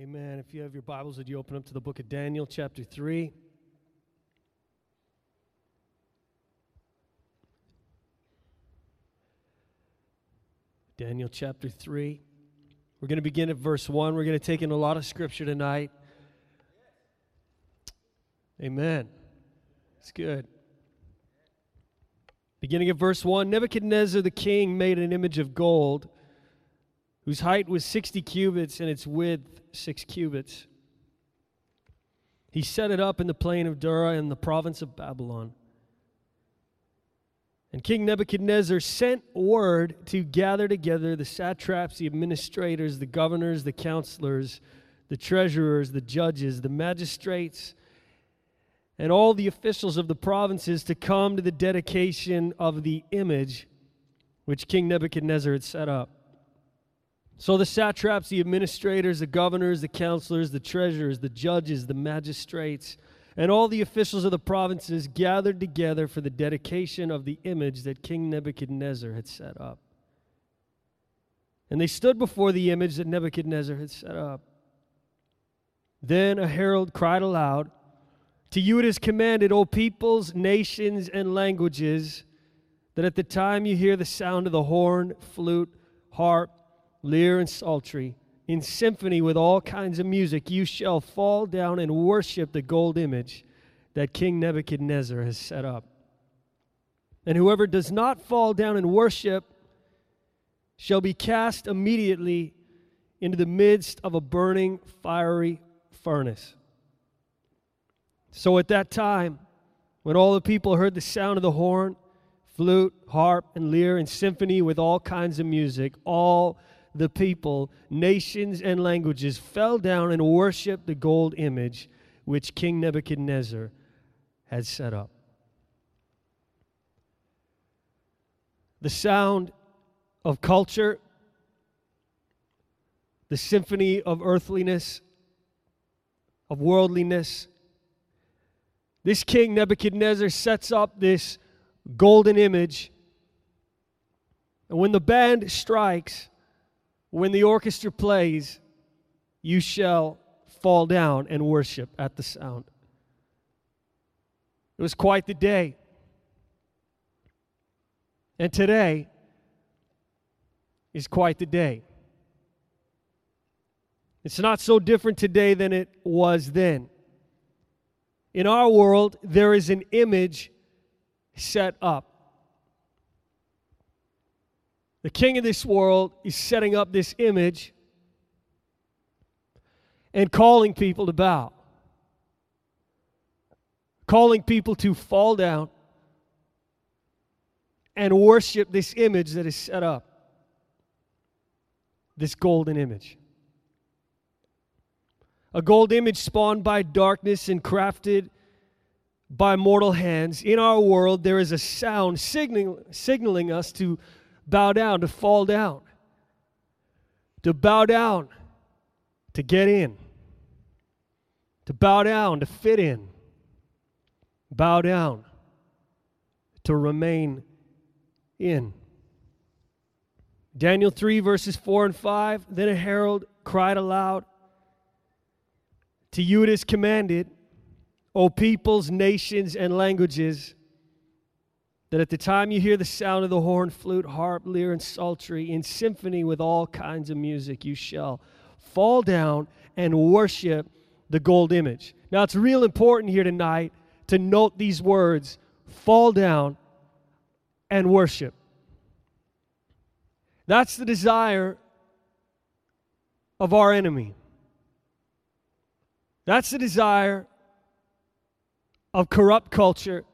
Amen. If you have your Bibles, would you open up to the book of Daniel, chapter 3? Daniel chapter 3. We're going to begin at verse 1. We're going to take in a lot of scripture tonight. Amen. It's good. Beginning at verse 1 Nebuchadnezzar the king made an image of gold whose height was 60 cubits and its width 6 cubits. He set it up in the plain of Dura in the province of Babylon. And King Nebuchadnezzar sent word to gather together the satraps, the administrators, the governors, the counselors, the treasurers, the judges, the magistrates, and all the officials of the provinces to come to the dedication of the image which King Nebuchadnezzar had set up. So the satraps, the administrators, the governors, the counselors, the treasurers, the judges, the magistrates, and all the officials of the provinces gathered together for the dedication of the image that King Nebuchadnezzar had set up. And they stood before the image that Nebuchadnezzar had set up. Then a herald cried aloud, To you it is commanded, O peoples, nations, and languages, that at the time you hear the sound of the horn, flute, harp, lyre, and psaltery, in symphony with all kinds of music, you shall fall down and worship the gold image that King Nebuchadnezzar has set up. And whoever does not fall down and worship shall be cast immediately into the midst of a burning fiery furnace. So at that time, when all the people heard the sound of the horn, flute, harp, and lyre, and symphony with all kinds of music, all the people, nations, and languages fell down and worshiped the gold image which King Nebuchadnezzar had set up. The sound of culture, the symphony of earthliness, of worldliness. This king Nebuchadnezzar sets up this golden image. And when the band strikes, when the orchestra plays, you shall fall down and worship at the sound. It was quite the day. And today is quite the day. It's not so different today than it was then. In our world, there is an image set up. The king of this world is setting up this image and calling people to bow, calling people to fall down and worship this image that is set up, this golden image. A gold image spawned by darkness and crafted by mortal hands. In our world, there is a sound signaling, signaling us to bow down, to fall down, to bow down, to get in, to bow down, to fit in, bow down, to remain in. Daniel 3, verses 4 and 5 Then a herald cried aloud, To you it is commanded, O peoples, nations, and languages that at the time you hear the sound of the horn, flute, harp, lyre, and psaltery in symphony with all kinds of music, you shall fall down and worship the gold image. Now, it's real important here tonight to note these words fall down and worship. That's the desire of our enemy. That's the desire of corrupt culture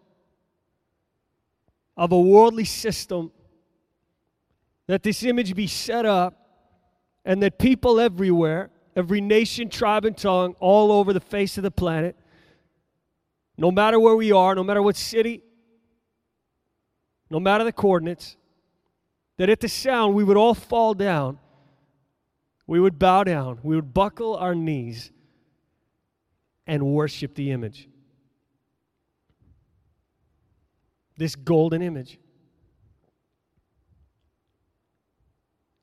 of a worldly system, that this image be set up, and that people everywhere, every nation, tribe, and tongue, all over the face of the planet, no matter where we are, no matter what city, no matter the coordinates, that at the sound we would all fall down, we would bow down, we would buckle our knees and worship the image. This golden image.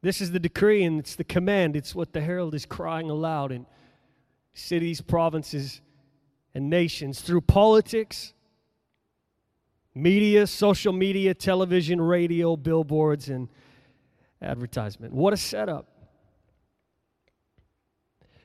This is the decree and it's the command. It's what the herald is crying aloud in cities, provinces, and nations through politics, media, social media, television, radio, billboards, and advertisement. What a setup.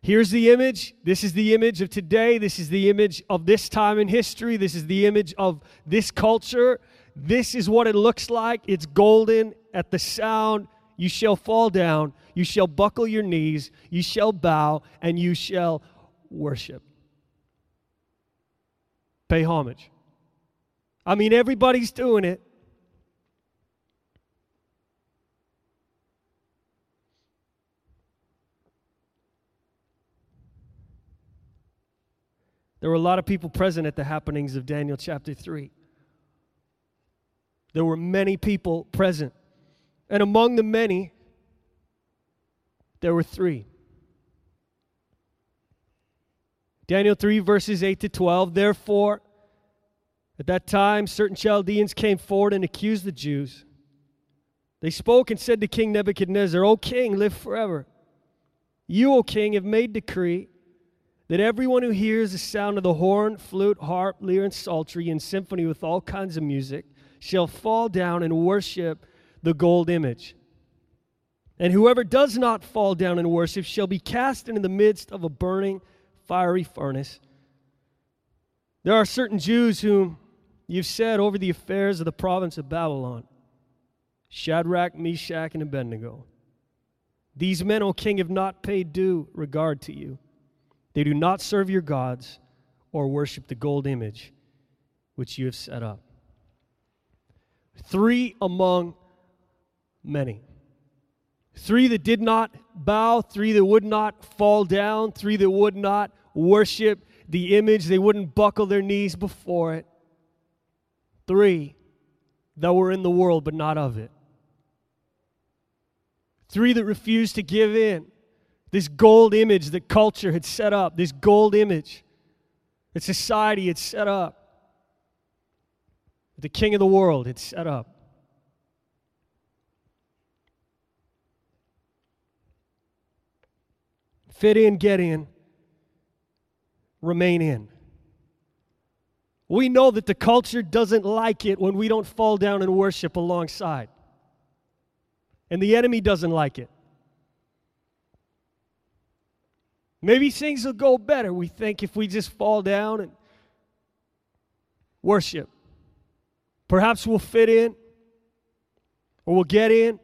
Here's the image. This is the image of today. This is the image of this time in history. This is the image of this culture. This is what it looks like. It's golden. At the sound, you shall fall down. You shall buckle your knees. You shall bow, and you shall worship. Pay homage. I mean, everybody's doing it. There were a lot of people present at the happenings of Daniel chapter 3. There were many people present. And among the many, there were three. Daniel 3, verses 8 to 12. Therefore, at that time, certain Chaldeans came forward and accused the Jews. They spoke and said to King Nebuchadnezzar, O king, live forever. You, O king, have made decree that everyone who hears the sound of the horn, flute, harp, lyre, and psaltery, and symphony with all kinds of music, shall fall down and worship the gold image. And whoever does not fall down and worship shall be cast into the midst of a burning, fiery furnace. There are certain Jews whom you've set over the affairs of the province of Babylon Shadrach, Meshach, and Abednego. These men, O king, have not paid due regard to you. They do not serve your gods or worship the gold image which you have set up. Three among many. Three that did not bow, three that would not fall down, three that would not worship the image, they wouldn't buckle their knees before it. Three that were in the world but not of it. Three that refused to give in. This gold image that culture had set up, this gold image that society had set up, the king of the world had set up. Fit in, get in, remain in. We know that the culture doesn't like it when we don't fall down and worship alongside. And the enemy doesn't like it. Maybe things will go better, we think, if we just fall down and worship. Perhaps we'll fit in, or we'll get in,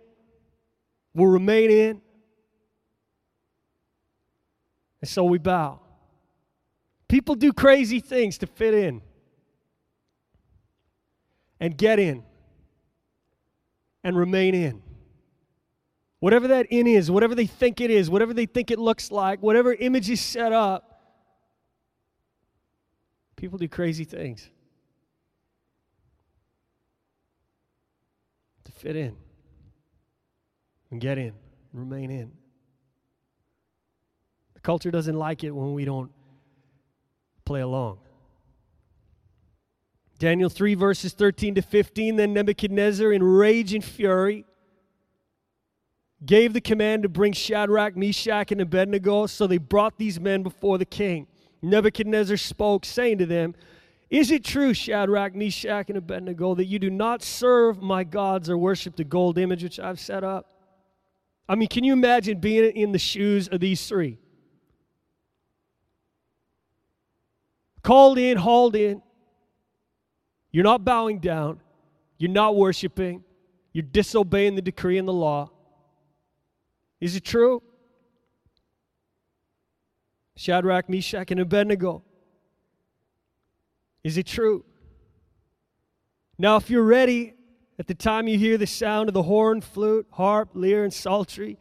we'll remain in. And so we bow. People do crazy things to fit in and get in and remain in. Whatever that in is, whatever they think it is, whatever they think it looks like, whatever image is set up, people do crazy things to fit in and get in, remain in. The culture doesn't like it when we don't play along. Daniel 3, verses 13 to 15. Then Nebuchadnezzar, in rage and fury, gave the command to bring Shadrach, Meshach, and Abednego. So they brought these men before the king. Nebuchadnezzar spoke, saying to them, Is it true, Shadrach, Meshach, and Abednego, that you do not serve my gods or worship the gold image which I've set up? I mean, can you imagine being in the shoes of these three? Called in, hauled in. You're not bowing down. You're not worshiping. You're disobeying the decree and the law. Is it true? Shadrach, Meshach, and Abednego. Is it true? Now, if you're ready, at the time you hear the sound of the horn, flute, harp, lyre, and psaltery,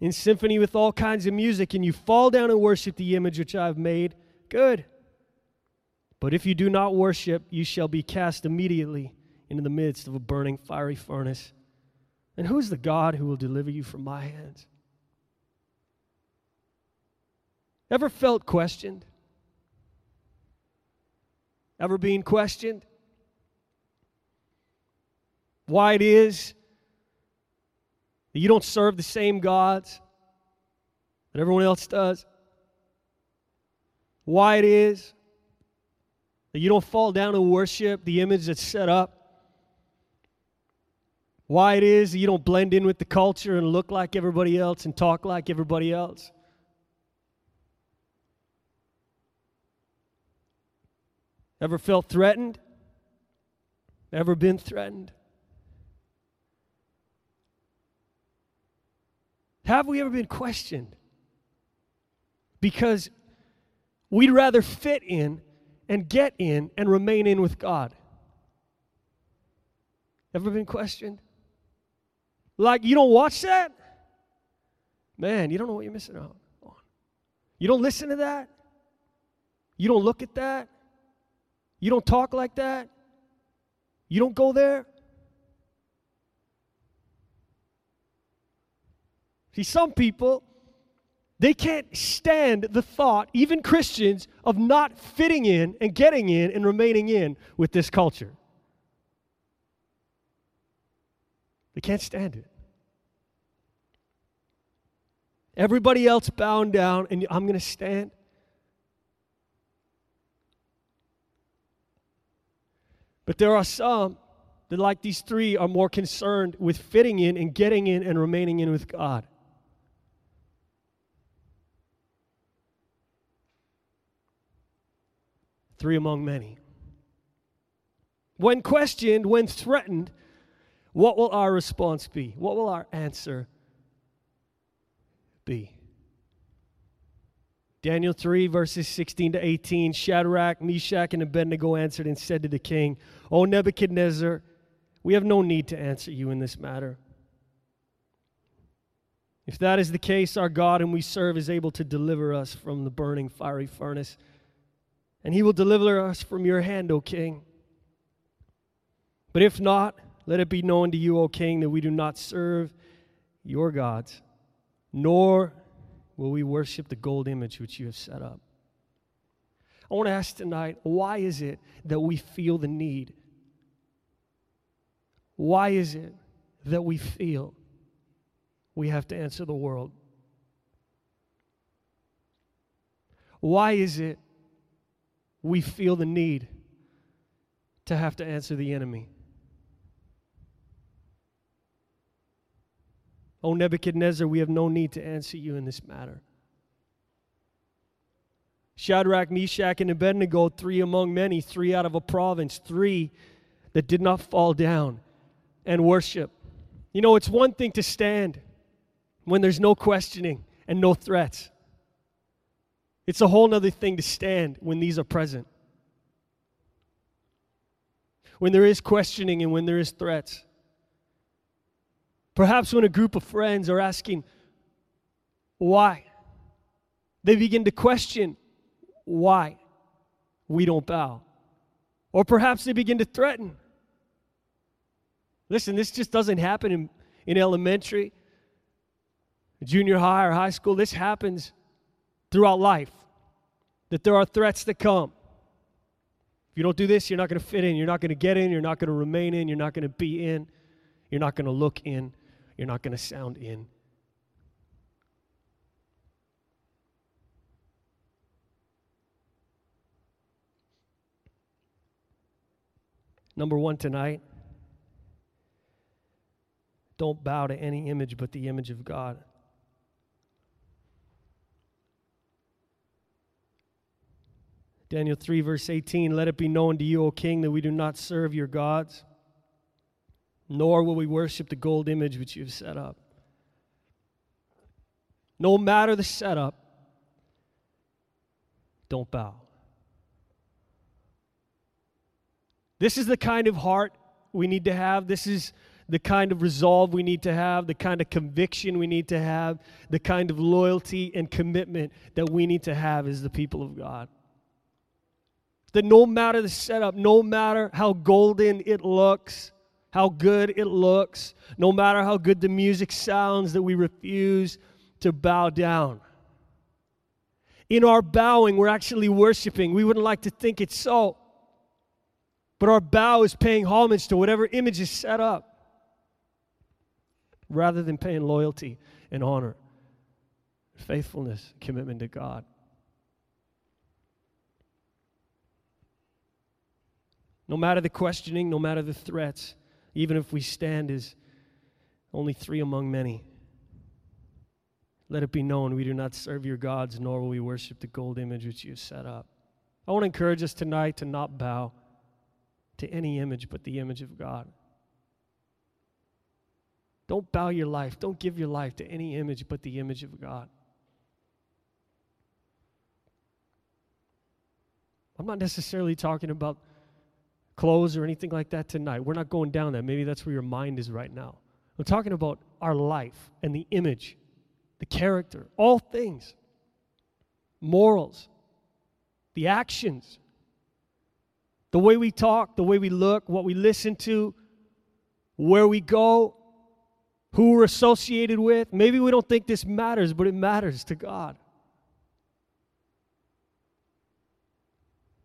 in symphony with all kinds of music, and you fall down and worship the image which I have made, good. But if you do not worship, you shall be cast immediately into the midst of a burning fiery furnace. And who's the God who will deliver you from my hands? Ever felt questioned? Ever being questioned? Why it is that you don't serve the same gods that everyone else does? why it is that you don't fall down and worship the image that's set up. Why it is you don't blend in with the culture and look like everybody else and talk like everybody else. Ever felt threatened? Ever been threatened? Have we ever been questioned? Because we'd rather fit in and get in and remain in with God. Ever been questioned? Like, you don't watch that? Man, you don't know what you're missing out on. You don't listen to that? You don't look at that? You don't talk like that? You don't go there? See, some people, they can't stand the thought, even Christians, of not fitting in and getting in and remaining in with this culture. They can't stand it. Everybody else bowing down, and I'm going to stand. But there are some that, like these three, are more concerned with fitting in and getting in and remaining in with God. Three among many. When questioned, when threatened, what will our response be? What will our answer be? Daniel 3, verses 16 to 18 Shadrach, Meshach, and Abednego answered and said to the king, O Nebuchadnezzar, we have no need to answer you in this matter. If that is the case, our God whom we serve is able to deliver us from the burning fiery furnace, and he will deliver us from your hand, O king. But if not, let it be known to you, O king, that we do not serve your gods, nor will we worship the gold image which you have set up? I want to ask tonight why is it that we feel the need? Why is it that we feel we have to answer the world? Why is it we feel the need to have to answer the enemy? O Nebuchadnezzar, we have no need to answer you in this matter. Shadrach, Meshach, and Abednego, three among many, three out of a province, three that did not fall down and worship. You know, it's one thing to stand when there's no questioning and no threats. It's a whole other thing to stand when these are present. When there is questioning and when there is threats. Perhaps when a group of friends are asking, why? They begin to question why we don't bow. Or perhaps they begin to threaten. Listen, this just doesn't happen in, in elementary, junior high, or high school. This happens throughout life. That there are threats that come. If you don't do this, you're not going to fit in. You're not going to get in. You're not going to remain in. You're not going to be in. You're not going to look in. You're not going to sound in. Number one tonight don't bow to any image but the image of God. Daniel 3, verse 18 Let it be known to you, O king, that we do not serve your gods nor will we worship the gold image which you have set up. No matter the setup, don't bow. This is the kind of heart we need to have. This is the kind of resolve we need to have, the kind of conviction we need to have, the kind of loyalty and commitment that we need to have as the people of God. That no matter the setup, no matter how golden it looks, how good it looks, no matter how good the music sounds, that we refuse to bow down. In our bowing, we're actually worshiping. We wouldn't like to think it's so, but our bow is paying homage to whatever image is set up rather than paying loyalty and honor, faithfulness, commitment to God. No matter the questioning, no matter the threats, even if we stand as only three among many. Let it be known we do not serve your gods, nor will we worship the gold image which you have set up. I want to encourage us tonight to not bow to any image but the image of God. Don't bow your life, don't give your life to any image but the image of God. I'm not necessarily talking about clothes or anything like that tonight. We're not going down that. Maybe that's where your mind is right now. I'm talking about our life and the image, the character, all things, morals, the actions, the way we talk, the way we look, what we listen to, where we go, who we're associated with. Maybe we don't think this matters, but it matters to God.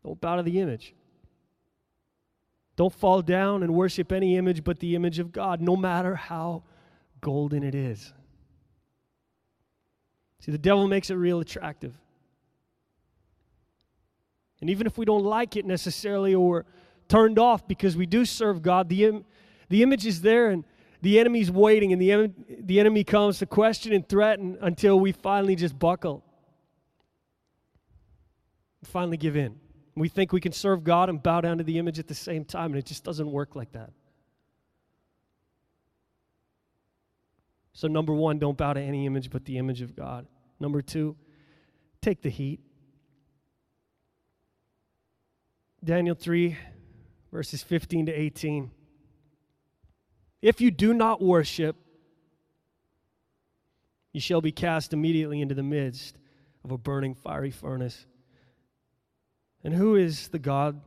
Don't bow to the image. Don't fall down and worship any image but the image of God, no matter how golden it is. See, the devil makes it real attractive. And even if we don't like it necessarily or we're turned off because we do serve God, the, Im- the image is there and the enemy's waiting, and the, em- the enemy comes to question and threaten until we finally just buckle. Finally give in. We think we can serve God and bow down to the image at the same time, and it just doesn't work like that. So, number one, don't bow to any image but the image of God. Number two, take the heat. Daniel 3, verses 15 to 18. If you do not worship, you shall be cast immediately into the midst of a burning fiery furnace. And who is the God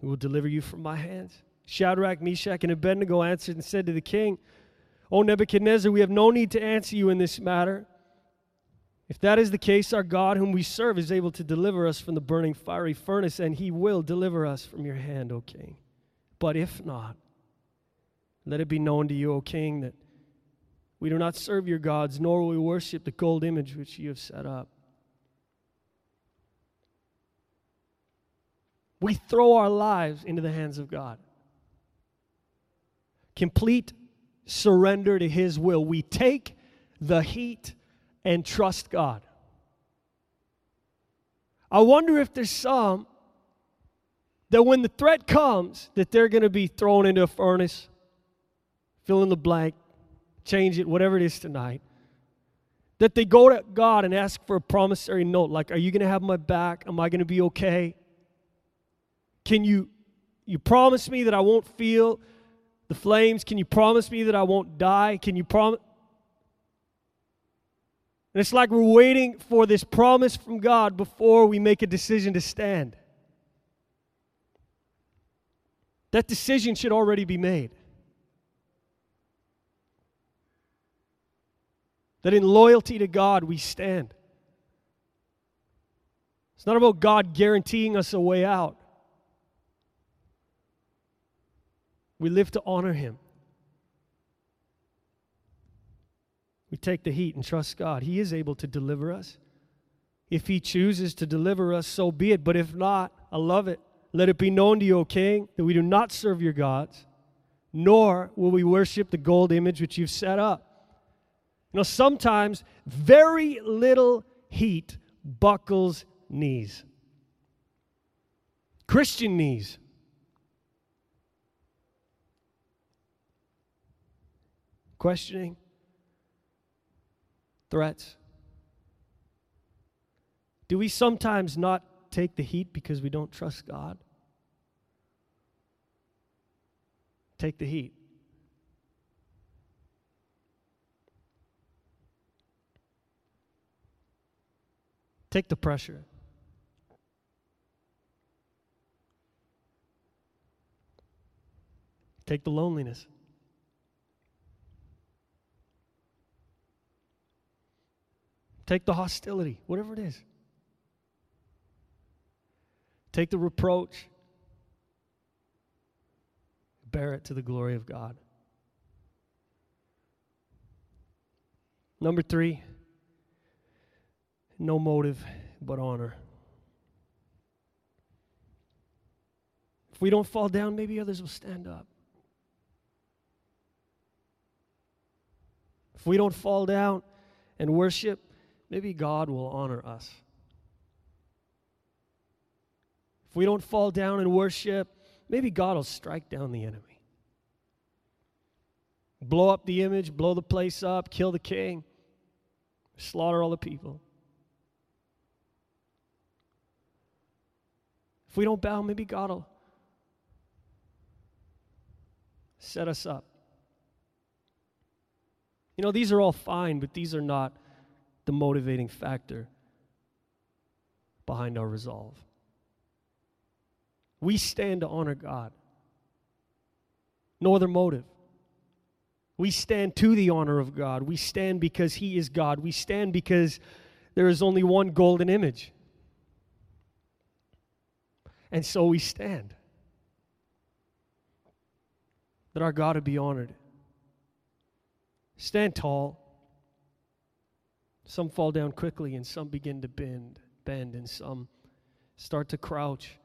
who will deliver you from my hands? Shadrach, Meshach, and Abednego answered and said to the king, O Nebuchadnezzar, we have no need to answer you in this matter. If that is the case, our God, whom we serve, is able to deliver us from the burning fiery furnace, and he will deliver us from your hand, O king. But if not, let it be known to you, O king, that we do not serve your gods, nor will we worship the gold image which you have set up. We throw our lives into the hands of God. Complete surrender to His will. We take the heat and trust God. I wonder if there's some that when the threat comes that they're going to be thrown into a furnace, fill in the blank, change it, whatever it is tonight, that they go to God and ask for a promissory note like, Are you going to have my back? Am I going to be okay? Can you you promise me that I won't feel the flames? Can you promise me that I won't die? Can you promise and it's like we're waiting for this promise from God before we make a decision to stand. That decision should already be made. That in loyalty to God we stand. It's not about God guaranteeing us a way out. We live to honor Him. We take the heat and trust God. He is able to deliver us. If He chooses to deliver us, so be it. But if not, I love it. Let it be known to you, O King, that we do not serve your gods, nor will we worship the gold image which you've set up. You know, sometimes very little heat buckles knees. Christian knees. Questioning, threats? Do we sometimes not take the heat because we don't trust God? Take the heat. Take the pressure. Take the loneliness. Take the hostility, whatever it is. Take the reproach. Bear it to the glory of God. Number three, no motive but honor. If we don't fall down, maybe others will stand up. If we don't fall down and worship, maybe God will honor us. If we don't fall down and worship, maybe God will strike down the enemy. Blow up the image, blow the place up, kill the king, slaughter all the people. If we don't bow, maybe God will set us up. You know, these are all fine, but these are not the motivating factor behind our resolve. We stand to honor God. No other motive. We stand to the honor of God. We stand because He is God. We stand because there is only one golden image. And so we stand. That our God would be honored. Stand tall. Some fall down quickly and some begin to bend, bend and some start to crouch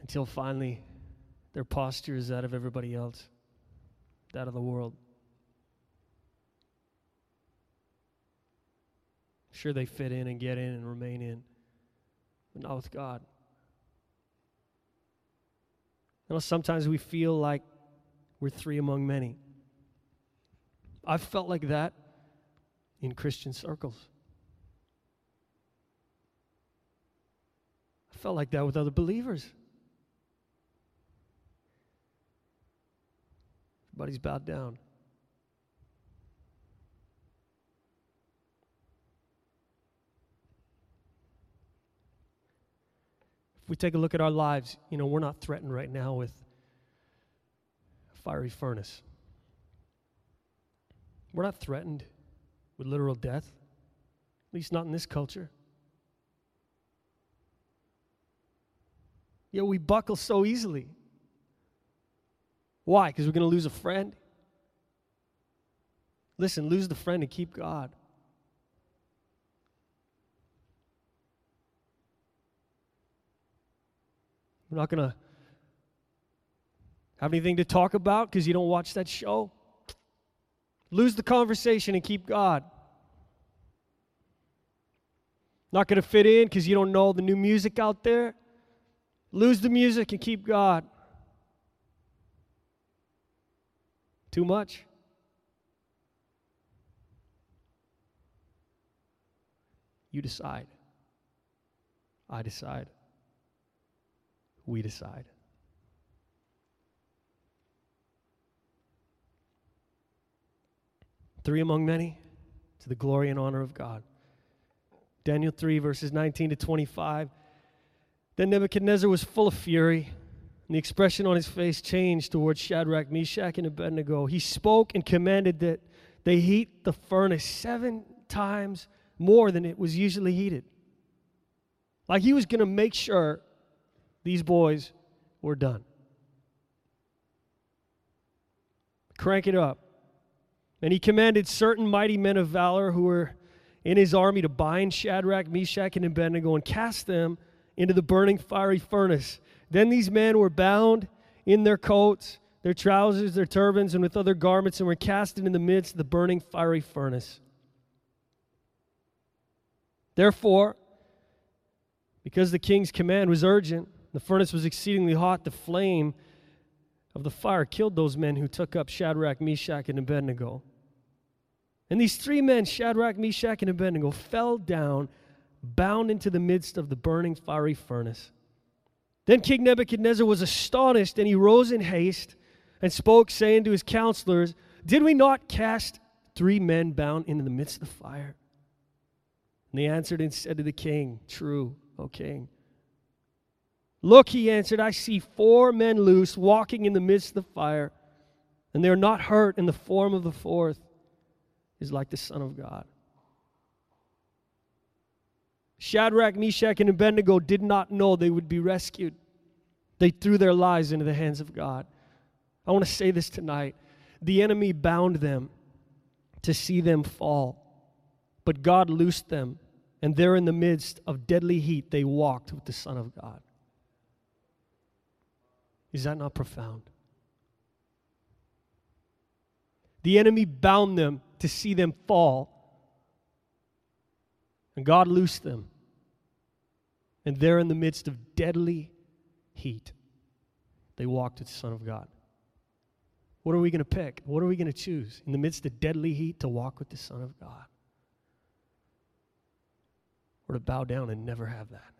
until finally their posture is that of everybody else, that of the world. Sure, they fit in and get in and remain in, but not with God. You know, sometimes we feel like we're three among many. I've felt like that in Christian circles. I felt like that with other believers. Everybody's bowed down. If we take a look at our lives, you know, we're not threatened right now with a fiery furnace. We're not threatened with literal death, at least not in this culture. Yet we buckle so easily. Why? Because we're going to lose a friend? Listen, lose the friend and keep God. We're not going to have anything to talk about because you don't watch that show. Lose the conversation and keep God. Not going to fit in because you don't know the new music out there. Lose the music and keep God. Too much? You decide. I decide. We decide. Three among many, to the glory and honor of God. Daniel 3, verses 19 to 25. Then Nebuchadnezzar was full of fury and the expression on his face changed towards Shadrach, Meshach, and Abednego. He spoke and commanded that they heat the furnace seven times more than it was usually heated. Like he was going to make sure these boys were done. Crank it up. And he commanded certain mighty men of valor who were in his army to bind Shadrach, Meshach, and Abednego and cast them into the burning fiery furnace. Then these men were bound in their coats, their trousers, their turbans, and with other garments, and were cast in the midst of the burning fiery furnace. Therefore, because the king's command was urgent, the furnace was exceedingly hot, the flame of the fire killed those men who took up Shadrach, Meshach, and Abednego. And these three men, Shadrach, Meshach, and Abednego, fell down, bound into the midst of the burning fiery furnace. Then King Nebuchadnezzar was astonished, and he rose in haste and spoke, saying to his counselors, Did we not cast three men bound into the midst of the fire? And they answered and said to the king, True, O king. Look, he answered, I see four men loose walking in the midst of the fire, and they are not hurt, in the form of the fourth is like the Son of God. Shadrach, Meshach, and Abednego did not know they would be rescued. They threw their lives into the hands of God. I want to say this tonight. The enemy bound them to see them fall, but God loosed them, and there in the midst of deadly heat, they walked with the Son of God. Is that not profound? The enemy bound them to see them fall, and God loosed them. And there, in the midst of deadly heat, they walked with the Son of God. What are we going to pick? What are we going to choose in the midst of deadly heat to walk with the Son of God? Or to bow down and never have that?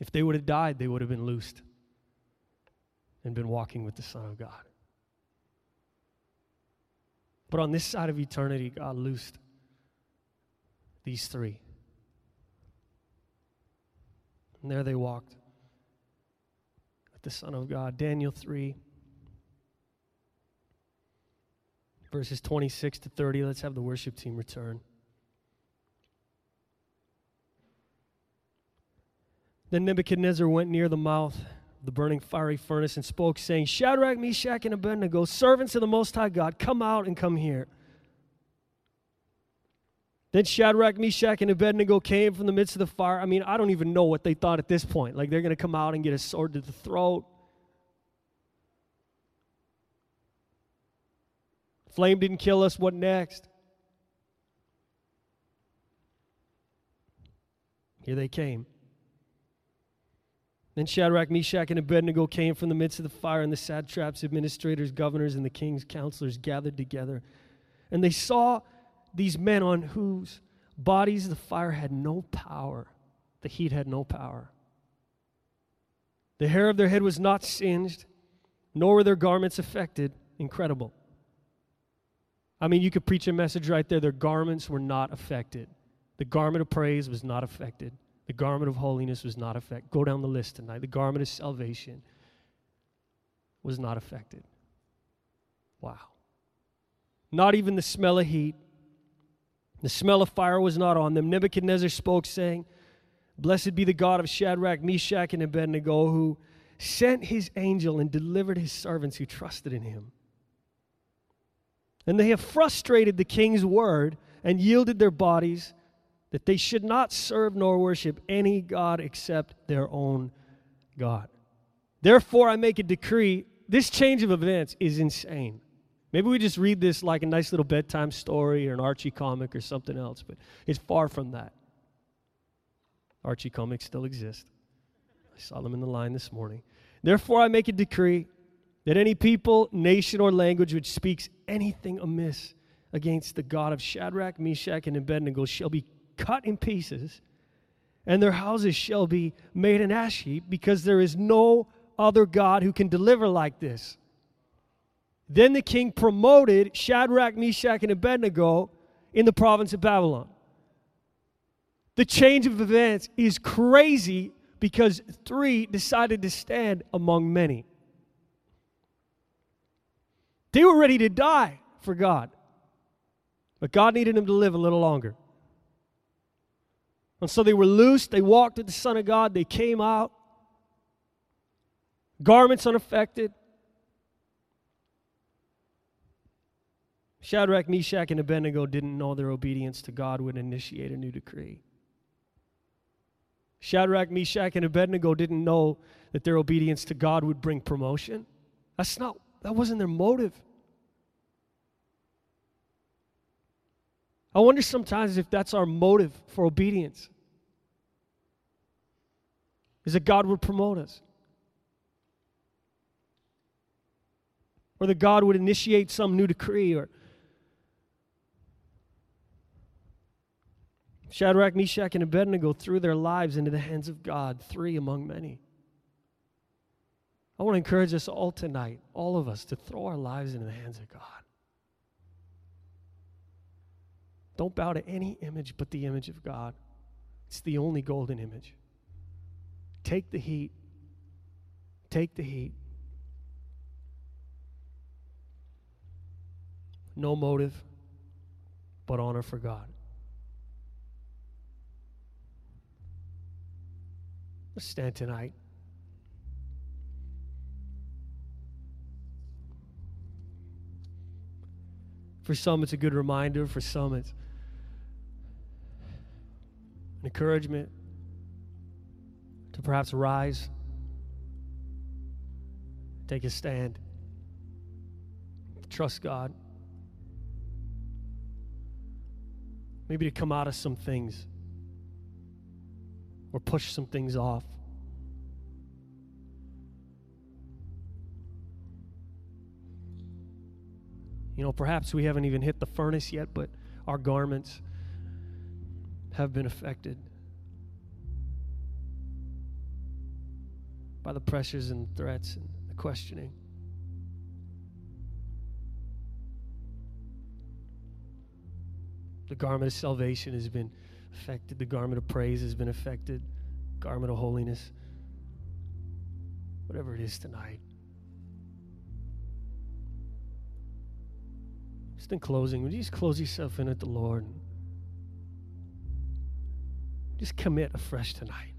If they would have died, they would have been loosed and been walking with the Son of God. But on this side of eternity, God loosed these three. And there they walked with the Son of God. Daniel 3, verses 26 to 30. Let's have the worship team return. Then Nebuchadnezzar went near the mouth the burning fiery furnace and spoke, saying, Shadrach, Meshach, and Abednego, servants of the Most High God, come out and come here. Then Shadrach, Meshach, and Abednego came from the midst of the fire. I mean, I don't even know what they thought at this point. Like they're going to come out and get a sword to the throat. Flame didn't kill us. What next? Here they came. Then Shadrach, Meshach, and Abednego came from the midst of the fire, and the satraps, administrators, governors, and the king's counselors gathered together. And they saw these men on whose bodies the fire had no power, the heat had no power. The hair of their head was not singed, nor were their garments affected. Incredible. I mean, you could preach a message right there. Their garments were not affected. The garment of praise was not affected. The garment of holiness was not affected. Go down the list tonight. The garment of salvation was not affected. Wow. Not even the smell of heat, the smell of fire was not on them. Nebuchadnezzar spoke, saying, Blessed be the God of Shadrach, Meshach, and Abednego, who sent his angel and delivered his servants who trusted in him. And they have frustrated the king's word and yielded their bodies that they should not serve nor worship any God except their own God. Therefore, I make a decree. This change of events is insane. Maybe we just read this like a nice little bedtime story or an Archie comic or something else, but it's far from that. Archie comics still exist. I saw them in the line this morning. Therefore, I make a decree that any people, nation, or language which speaks anything amiss against the God of Shadrach, Meshach, and Abednego shall be cut in pieces, and their houses shall be made an ash heap, because there is no other God who can deliver like this. Then the king promoted Shadrach, Meshach, and Abednego in the province of Babylon. The change of events is crazy because three decided to stand among many. They were ready to die for God, but God needed them to live a little longer. And so they were loosed. They walked with the Son of God. They came out, garments unaffected. Shadrach, Meshach, and Abednego didn't know their obedience to God would initiate a new decree. Shadrach, Meshach, and Abednego didn't know that their obedience to God would bring promotion. That's not, that wasn't their motive. I wonder sometimes if that's our motive for obedience is that God would promote us. Or that God would initiate some new decree or Shadrach, Meshach, and Abednego threw their lives into the hands of God, three among many. I want to encourage us all tonight, all of us, to throw our lives into the hands of God. Don't bow to any image but the image of God. It's the only golden image. Take the heat. Take the heat. No motive, but honor for God. Let's stand tonight. For some, it's a good reminder. For some, it's an encouragement. To perhaps rise, take a stand, trust God. Maybe to come out of some things or push some things off. You know, perhaps we haven't even hit the furnace yet, but our garments have been affected by the pressures and threats and the questioning. The garment of salvation has been affected, the garment of praise has been affected, garment of holiness, whatever it is tonight. Just in closing, would you just close yourself in at the Lord? Just commit afresh tonight.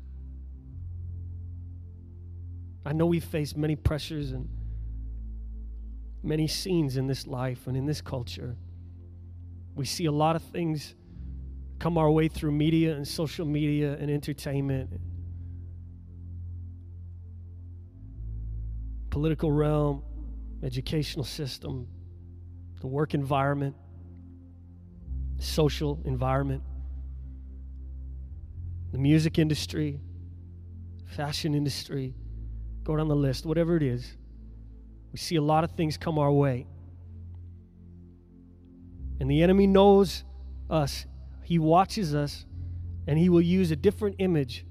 I know we face many pressures and many scenes in this life and in this culture. We see a lot of things come our way through media and social media and entertainment, political realm, educational system, the work environment, social environment, the music industry, fashion industry, go down the list, whatever it is. We see a lot of things come our way. And the enemy knows us, he watches us, and he will use a different image,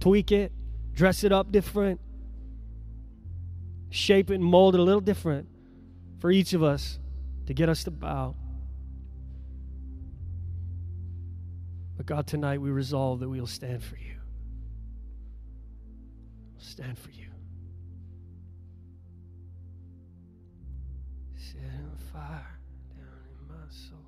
tweak it, dress it up different, shape it and mold it a little different for each of us to get us to bow. But God, tonight we resolve that we will stand for you. Stand for you. Setting fire down in my soul.